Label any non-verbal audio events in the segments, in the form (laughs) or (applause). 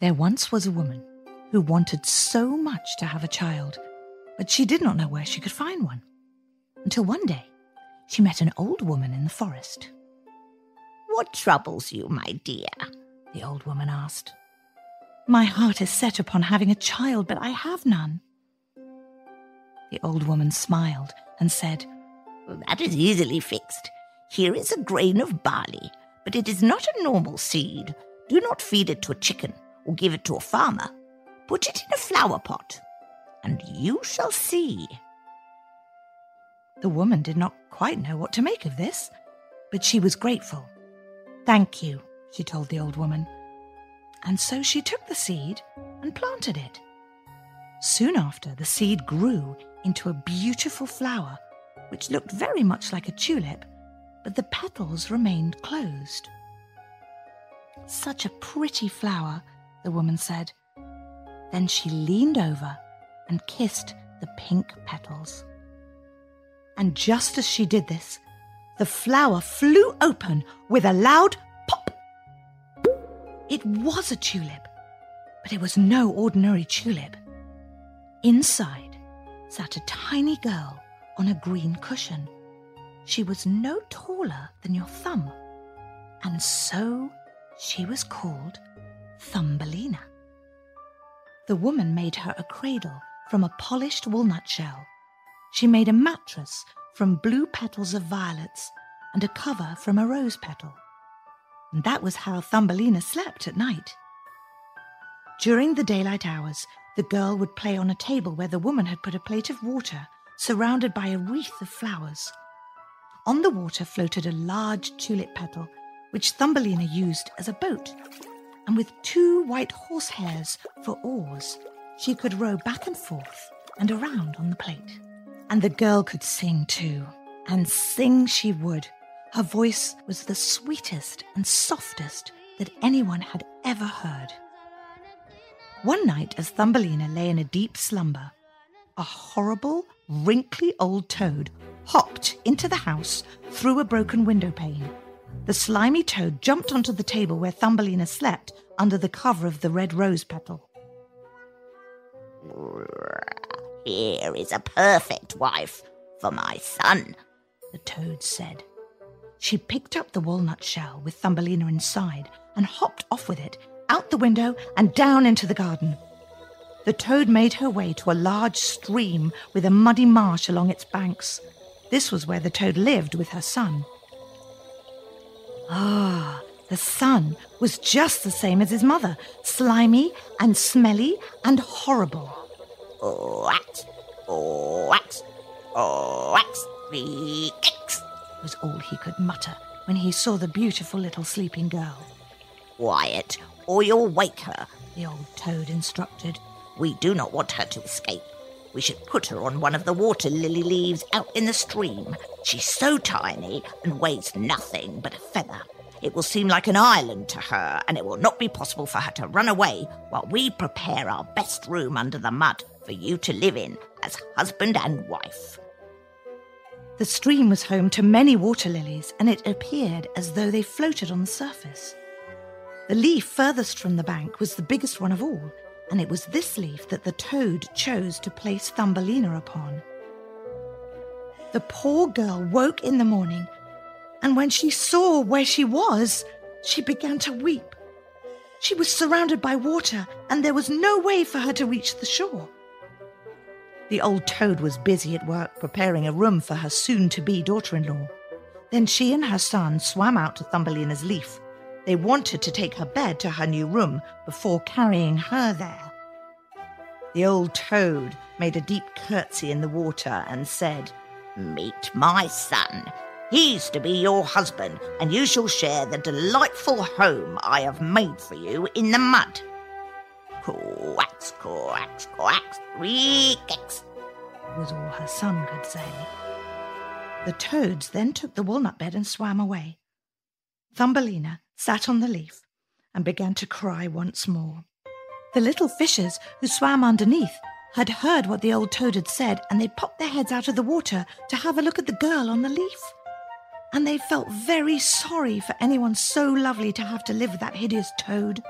There once was a woman who wanted so much to have a child, but she did not know where she could find one. Until one day, she met an old woman in the forest. What troubles you, my dear? The old woman asked. My heart is set upon having a child, but I have none. The old woman smiled and said, That is easily fixed. Here is a grain of barley, but it is not a normal seed. Do not feed it to a chicken or give it to a farmer. Put it in a flower pot, and you shall see. The woman did not quite know what to make of this, but she was grateful. Thank you, she told the old woman. And so she took the seed and planted it. Soon after, the seed grew into a beautiful flower, which looked very much like a tulip, but the petals remained closed. Such a pretty flower, the woman said. Then she leaned over and kissed the pink petals. And just as she did this, the flower flew open with a loud pop. It was a tulip, but it was no ordinary tulip. Inside sat a tiny girl on a green cushion. She was no taller than your thumb, and so she was called Thumbelina. The woman made her a cradle from a polished walnut shell. She made a mattress from blue petals of violets and a cover from a rose petal. And that was how Thumbelina slept at night. During the daylight hours, the girl would play on a table where the woman had put a plate of water surrounded by a wreath of flowers. On the water floated a large tulip petal, which Thumbelina used as a boat. And with two white horsehairs for oars, she could row back and forth and around on the plate. And the girl could sing too, and sing she would. Her voice was the sweetest and softest that anyone had ever heard. One night, as Thumbelina lay in a deep slumber, a horrible, wrinkly old toad hopped into the house through a broken window pane. The slimy toad jumped onto the table where Thumbelina slept under the cover of the red rose petal. Here is a perfect wife for my son, the toad said. She picked up the walnut shell with Thumbelina inside and hopped off with it out the window and down into the garden. The toad made her way to a large stream with a muddy marsh along its banks. This was where the toad lived with her son. Ah, the son was just the same as his mother slimy and smelly and horrible. Wax, wax, wax, the X was all he could mutter when he saw the beautiful little sleeping girl. Quiet, or you'll wake her, the old toad instructed. We do not want her to escape. We should put her on one of the water lily leaves out in the stream. She's so tiny and weighs nothing but a feather. It will seem like an island to her, and it will not be possible for her to run away while we prepare our best room under the mud for you to live in as husband and wife. The stream was home to many water lilies, and it appeared as though they floated on the surface. The leaf furthest from the bank was the biggest one of all, and it was this leaf that the toad chose to place Thumbelina upon. The poor girl woke in the morning, and when she saw where she was, she began to weep. She was surrounded by water, and there was no way for her to reach the shore. The old toad was busy at work preparing a room for her soon to be daughter in law. Then she and her son swam out to Thumbelina's leaf. They wanted to take her bed to her new room before carrying her there. The old toad made a deep curtsy in the water and said, Meet my son. He's to be your husband, and you shall share the delightful home I have made for you in the mud. Quacks, quacks, quacks, three kicks, was all her son could say. The toads then took the walnut bed and swam away. Thumbelina sat on the leaf and began to cry once more. The little fishes who swam underneath had heard what the old toad had said, and they popped their heads out of the water to have a look at the girl on the leaf. And they felt very sorry for anyone so lovely to have to live with that hideous toad.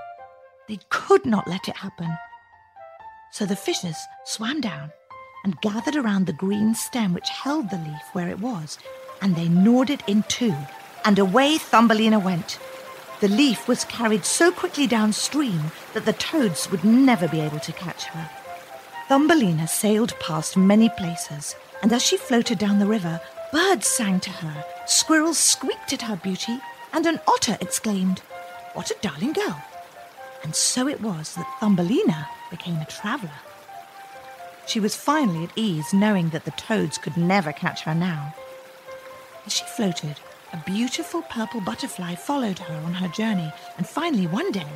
They could not let it happen. So the fishes swam down and gathered around the green stem which held the leaf where it was, and they gnawed it in two, and away Thumbelina went. The leaf was carried so quickly downstream that the toads would never be able to catch her. Thumbelina sailed past many places, and as she floated down the river, birds sang to her, squirrels squeaked at her beauty, and an otter exclaimed, What a darling girl! And so it was that Thumbelina became a traveller. She was finally at ease, knowing that the toads could never catch her now. As she floated, a beautiful purple butterfly followed her on her journey, and finally one day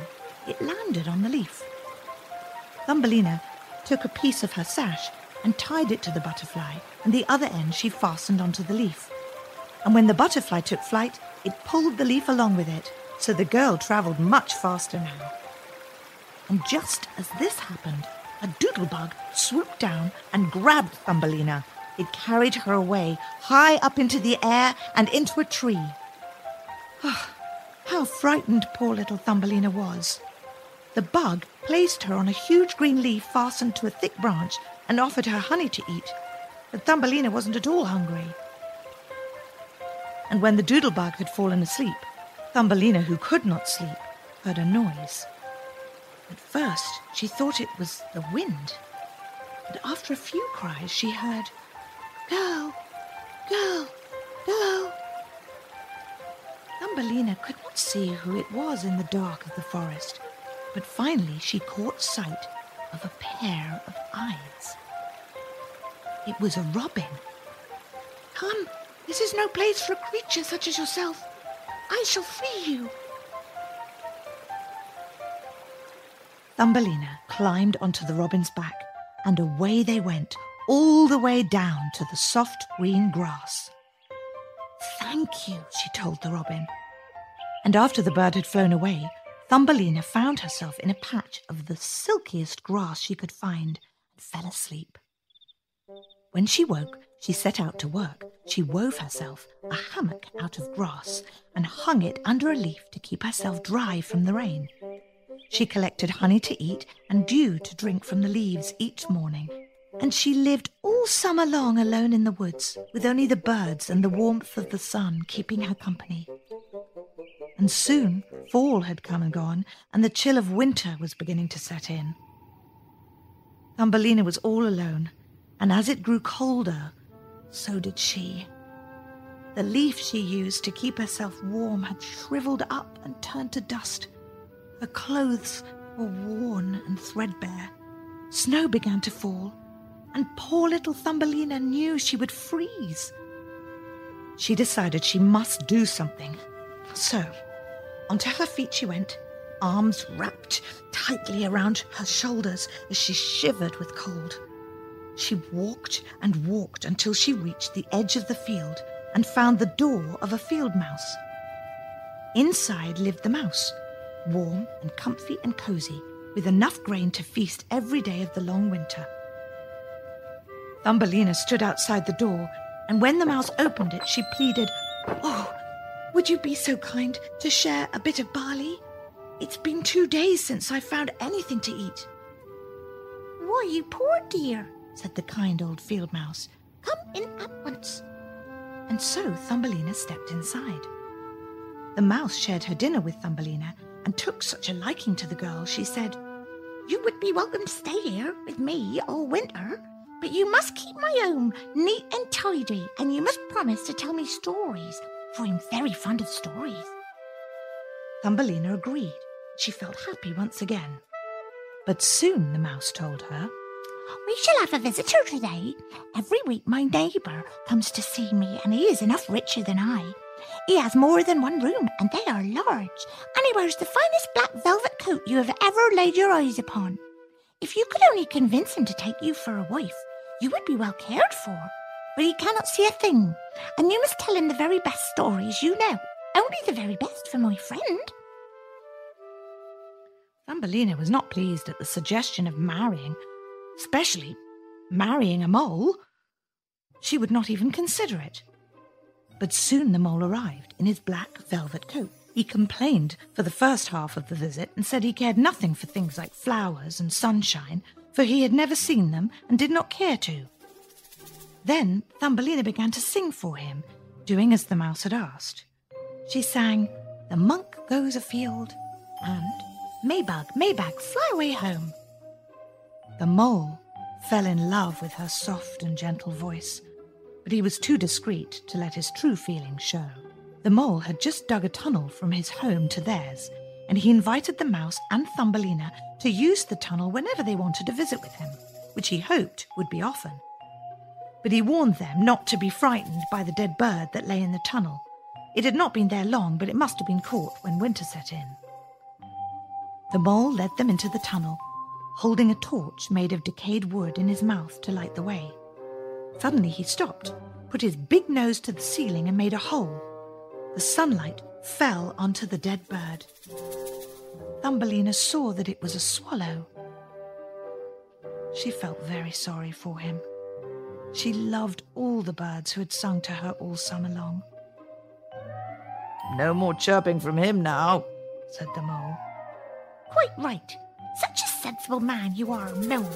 it landed on the leaf. Thumbelina took a piece of her sash and tied it to the butterfly, and the other end she fastened onto the leaf. And when the butterfly took flight, it pulled the leaf along with it, so the girl travelled much faster now. And just as this happened, a doodlebug swooped down and grabbed Thumbelina. It carried her away, high up into the air and into a tree. Oh, how frightened poor little Thumbelina was. The bug placed her on a huge green leaf fastened to a thick branch and offered her honey to eat, but Thumbelina wasn't at all hungry. And when the doodlebug had fallen asleep, Thumbelina, who could not sleep, heard a noise. At first, she thought it was the wind, but after a few cries, she heard, Girl, Go! Go! Thumbelina could not see who it was in the dark of the forest, but finally she caught sight of a pair of eyes. It was a robin. Come, this is no place for a creature such as yourself. I shall free you. Thumbelina climbed onto the robin's back, and away they went, all the way down to the soft green grass. Thank you, she told the robin. And after the bird had flown away, Thumbelina found herself in a patch of the silkiest grass she could find and fell asleep. When she woke, she set out to work. She wove herself a hammock out of grass and hung it under a leaf to keep herself dry from the rain. She collected honey to eat and dew to drink from the leaves each morning. And she lived all summer long alone in the woods, with only the birds and the warmth of the sun keeping her company. And soon fall had come and gone, and the chill of winter was beginning to set in. Thumbelina was all alone, and as it grew colder, so did she. The leaf she used to keep herself warm had shriveled up and turned to dust. Her clothes were worn and threadbare. Snow began to fall, and poor little Thumbelina knew she would freeze. She decided she must do something. So, onto her feet she went, arms wrapped tightly around her shoulders as she shivered with cold. She walked and walked until she reached the edge of the field and found the door of a field mouse. Inside lived the mouse, warm and comfy and cozy, with enough grain to feast every day of the long winter. Thumbelina stood outside the door, and when the mouse opened it, she pleaded, Oh, would you be so kind to share a bit of barley? It's been two days since I found anything to eat. Why, you poor dear, said the kind old field mouse. Come in at once. And so Thumbelina stepped inside. The mouse shared her dinner with Thumbelina and took such a liking to the girl, she said, You would be welcome to stay here with me all winter, but you must keep my home neat and tidy, and you must promise to tell me stories, for I'm very fond of stories. Thumbelina agreed. She felt happy once again. But soon the mouse told her, We shall have a visitor today. Every week my neighbour comes to see me, and he is enough richer than I. He has more than one room, and they are large, and he wears the finest black velvet coat you have ever laid your eyes upon. If you could only convince him to take you for a wife, you would be well cared for. But he cannot see a thing, and you must tell him the very best stories you know. Only the very best for my friend. Thumbelina was not pleased at the suggestion of marrying, especially marrying a mole. She would not even consider it. But soon the mole arrived in his black velvet coat, He complained for the first half of the visit and said he cared nothing for things like flowers and sunshine, for he had never seen them and did not care to. Then Thumbelina began to sing for him, doing as the mouse had asked. She sang, The monk goes afield, and Maybug, Maybag, fly away home. The mole fell in love with her soft and gentle voice, but he was too discreet to let his true feelings show. The mole had just dug a tunnel from his home to theirs, and he invited the mouse and Thumbelina to use the tunnel whenever they wanted to visit with him, which he hoped would be often. But he warned them not to be frightened by the dead bird that lay in the tunnel. It had not been there long, but it must have been caught when winter set in. The mole led them into the tunnel, holding a torch made of decayed wood in his mouth to light the way. Suddenly he stopped, put his big nose to the ceiling, and made a hole the sunlight fell onto the dead bird. Thumbelina saw that it was a swallow. She felt very sorry for him. She loved all the birds who had sung to her all summer long. No more chirping from him now, said the mole. Quite right. Such a sensible man you are, mole,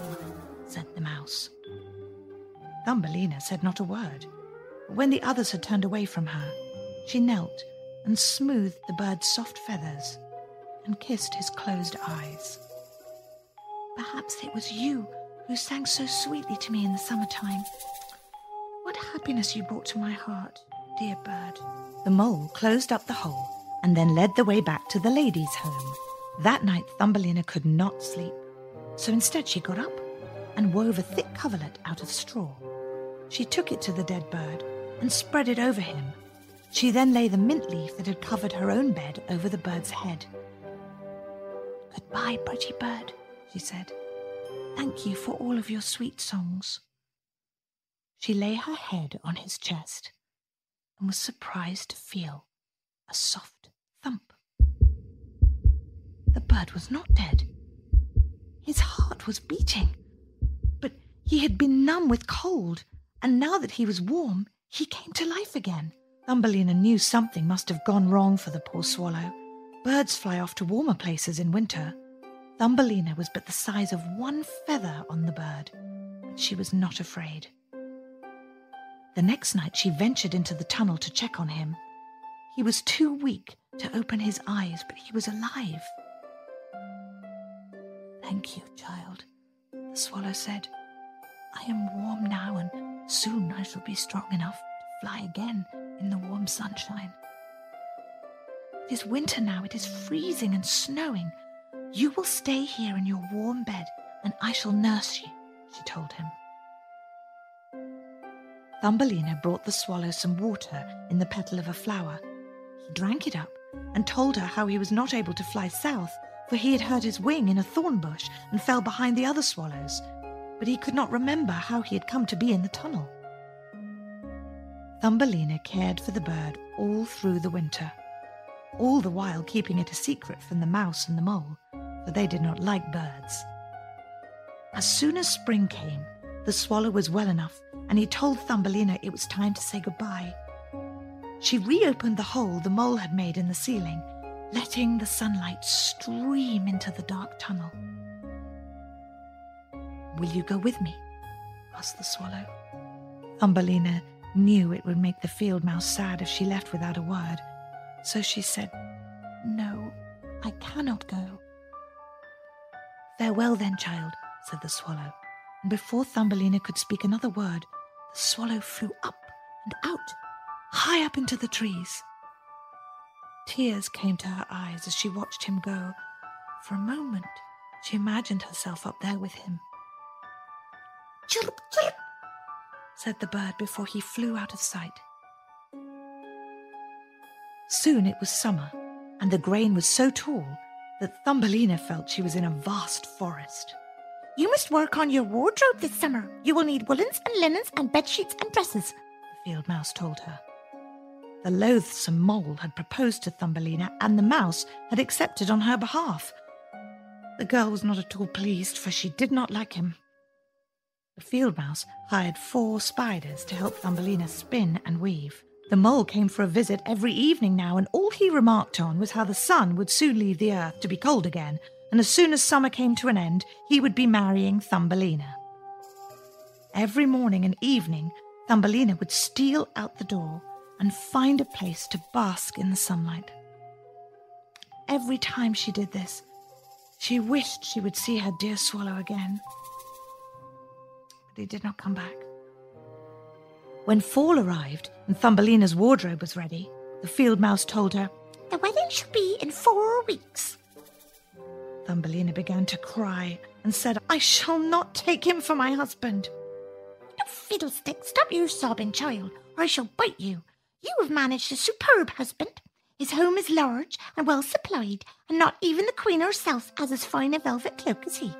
said the mouse. Thumbelina said not a word. But when the others had turned away from her, she knelt and smoothed the bird's soft feathers and kissed his closed eyes. Perhaps it was you who sang so sweetly to me in the summertime. What happiness you brought to my heart, dear bird. The mole closed up the hole and then led the way back to the lady's home. That night, Thumbelina could not sleep, so instead she got up and wove a thick coverlet out of straw. She took it to the dead bird and spread it over him she then lay the mint leaf that had covered her own bed over the bird's head. Goodbye, pretty bird, she said. Thank you for all of your sweet songs. She lay her head on his chest and was surprised to feel a soft thump. The bird was not dead. His heart was beating, but he had been numb with cold, and now that he was warm, he came to life again. Thumbelina knew something must have gone wrong for the poor swallow. Birds fly off to warmer places in winter. Thumbelina was but the size of one feather on the bird, but she was not afraid. The next night she ventured into the tunnel to check on him. He was too weak to open his eyes, but he was alive. Thank you, child, the swallow said. I am warm now, and soon I shall be strong enough to fly again in the warm sunshine. It is winter now, it is freezing and snowing. You will stay here in your warm bed, and I shall nurse you, she told him. Thumbelina brought the swallow some water in the petal of a flower. He drank it up and told her how he was not able to fly south, for he had hurt his wing in a thorn bush and fell behind the other swallows. But he could not remember how he had come to be in the tunnel. Thumbelina cared for the bird all through the winter, all the while keeping it a secret from the mouse and the mole, for they did not like birds. As soon as spring came, the swallow was well enough, and he told Thumbelina it was time to say goodbye. She reopened the hole the mole had made in the ceiling, letting the sunlight stream into the dark tunnel. Will you go with me? asked the swallow. Thumbelina knew it would make the field mouse sad if she left without a word. So she said, No, I cannot go. Farewell then, child, said the swallow, and before Thumbelina could speak another word, the swallow flew up and out, high up into the trees. Tears came to her eyes as she watched him go. For a moment, she imagined herself up there with him. Chirp, chirp, said the bird before he flew out of sight. Soon it was summer, and the grain was so tall that Thumbelina felt she was in a vast forest. You must work on your wardrobe this summer. You will need woolens and linens and bed sheets and dresses, the field mouse told her. The loathsome mole had proposed to Thumbelina, and the mouse had accepted on her behalf. The girl was not at all pleased, for she did not like him. The field mouse hired four spiders to help Thumbelina spin and weave. The mole came for a visit every evening now, and all he remarked on was how the sun would soon leave the earth to be cold again, and as soon as summer came to an end, he would be marrying Thumbelina. Every morning and evening, Thumbelina would steal out the door and find a place to bask in the sunlight. Every time she did this, she wished she would see her dear swallow again. He did not come back. When fall arrived and Thumbelina's wardrobe was ready, the field mouse told her, The wedding shall be in four weeks. Thumbelina began to cry and said, I shall not take him for my husband. Fiddlestick, stop your sobbing, child, or I shall bite you. You have managed a superb husband. His home is large and well supplied, and not even the queen herself has as fine a velvet cloak as he.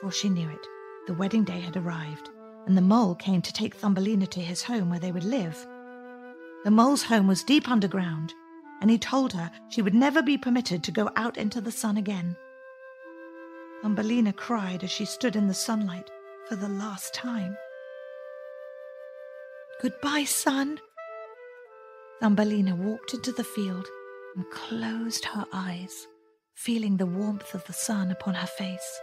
Before she knew it, the wedding day had arrived, and the mole came to take Thumbelina to his home where they would live. The mole's home was deep underground, and he told her she would never be permitted to go out into the sun again. Thumbelina cried as she stood in the sunlight for the last time. Goodbye, sun. Thumbelina walked into the field and closed her eyes, feeling the warmth of the sun upon her face.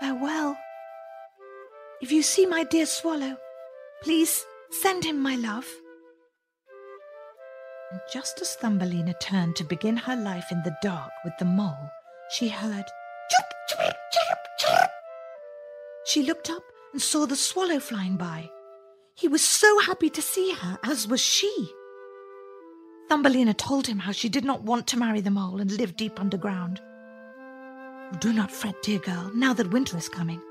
Farewell. If you see my dear swallow, please send him my love. And just as Thumbelina turned to begin her life in the dark with the mole, she heard chirp, chirp, chirp, chirp. She looked up and saw the swallow flying by. He was so happy to see her, as was she. Thumbelina told him how she did not want to marry the mole and live deep underground. Do not fret, dear girl, now that winter is coming.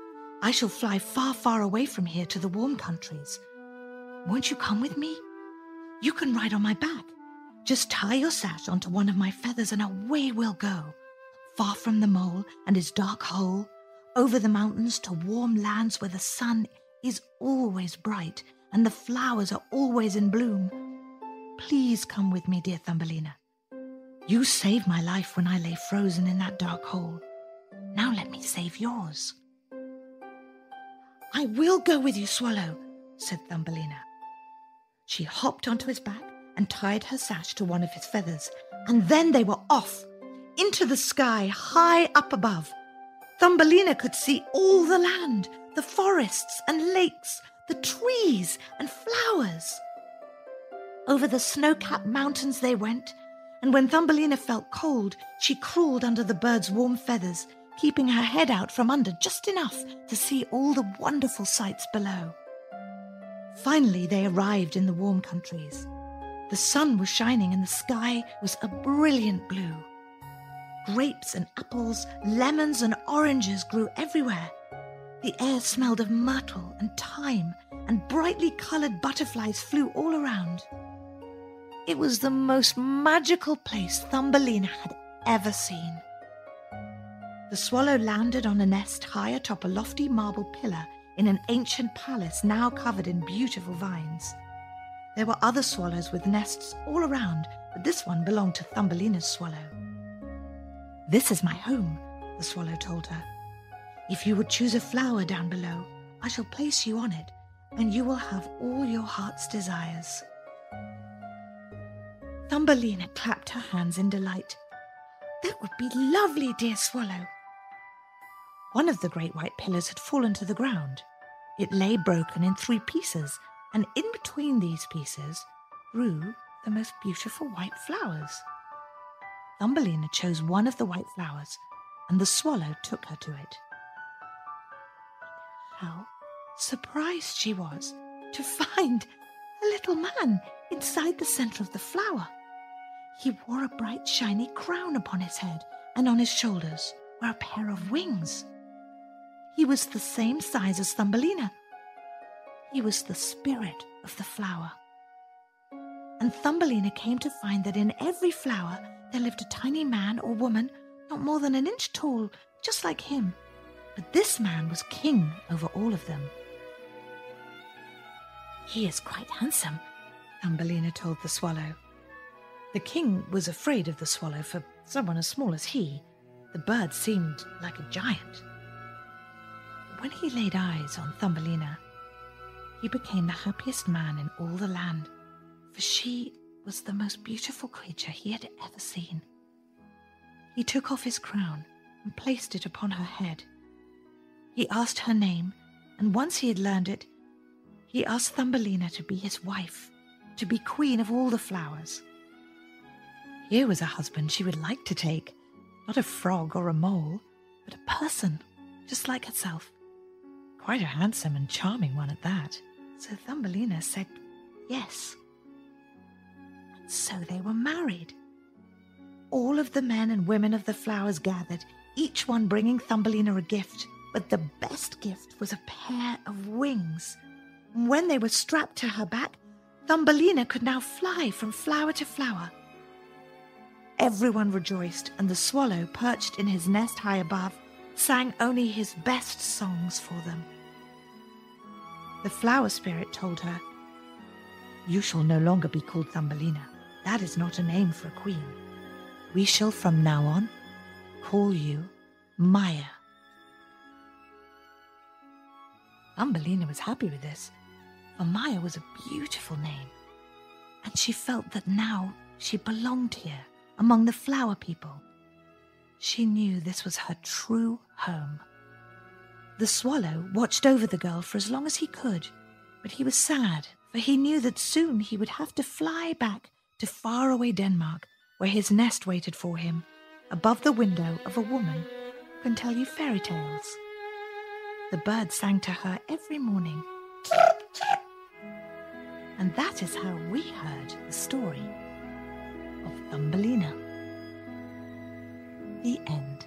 I shall fly far, far away from here to the warm countries. Won't you come with me? You can ride on my back. Just tie your sash onto one of my feathers and away we'll go far from the mole and his dark hole, over the mountains to warm lands where the sun is always bright and the flowers are always in bloom. Please come with me, dear Thumbelina. You saved my life when I lay frozen in that dark hole. Now let me save yours. I will go with you, Swallow, said Thumbelina. She hopped onto his back and tied her sash to one of his feathers, and then they were off into the sky high up above. Thumbelina could see all the land, the forests and lakes, the trees and flowers. Over the snow capped mountains they went, and when Thumbelina felt cold, she crawled under the bird's warm feathers, keeping her head out from under just enough to see all the wonderful sights below. Finally, they arrived in the warm countries. The sun was shining and the sky was a brilliant blue. Grapes and apples, lemons and oranges grew everywhere. The air smelled of myrtle and thyme, and brightly coloured butterflies flew all around. It was the most magical place Thumbelina had ever seen. The swallow landed on a nest high atop a lofty marble pillar in an ancient palace now covered in beautiful vines. There were other swallows with nests all around, but this one belonged to Thumbelina's swallow. This is my home, the swallow told her. If you would choose a flower down below, I shall place you on it, and you will have all your heart's desires. Thumbelina clapped her hands in delight. That would be lovely, dear swallow. One of the great white pillars had fallen to the ground. It lay broken in three pieces, and in between these pieces grew the most beautiful white flowers. Thumbelina chose one of the white flowers, and the swallow took her to it. How surprised she was to (laughs) find a little man inside the center of the flower. He wore a bright, shiny crown upon his head, and on his shoulders were a pair of wings. He was the same size as Thumbelina. He was the spirit of the flower. And Thumbelina came to find that in every flower there lived a tiny man or woman, not more than an inch tall, just like him. But this man was king over all of them. He is quite handsome, Thumbelina told the swallow. The king was afraid of the swallow for someone as small as he. The bird seemed like a giant. When he laid eyes on Thumbelina, he became the happiest man in all the land, for she was the most beautiful creature he had ever seen. He took off his crown and placed it upon her head. He asked her name, and once he had learned it, he asked Thumbelina to be his wife, to be queen of all the flowers. Here was a husband she would like to take, not a frog or a mole, but a person, just like herself. Quite a handsome and charming one at that. So Thumbelina said yes. And so they were married. All of the men and women of the flowers gathered, each one bringing Thumbelina a gift. But the best gift was a pair of wings. And when they were strapped to her back, Thumbelina could now fly from flower to flower. Everyone rejoiced, and the swallow, perched in his nest high above, sang only his best songs for them. The flower spirit told her, You shall no longer be called Thumbelina. That is not a name for a queen. We shall from now on call you Maia. Thumbelina was happy with this, for Maia was a beautiful name, and she felt that now she belonged here among the flower people. She knew this was her true home. The swallow watched over the girl for as long as he could, but he was sad, for he knew that soon he would have to fly back to faraway Denmark, where his nest waited for him, above the window of a woman who can tell you fairy tales. The bird sang to her every morning. And that is how we heard the story of Thumbelina. The end.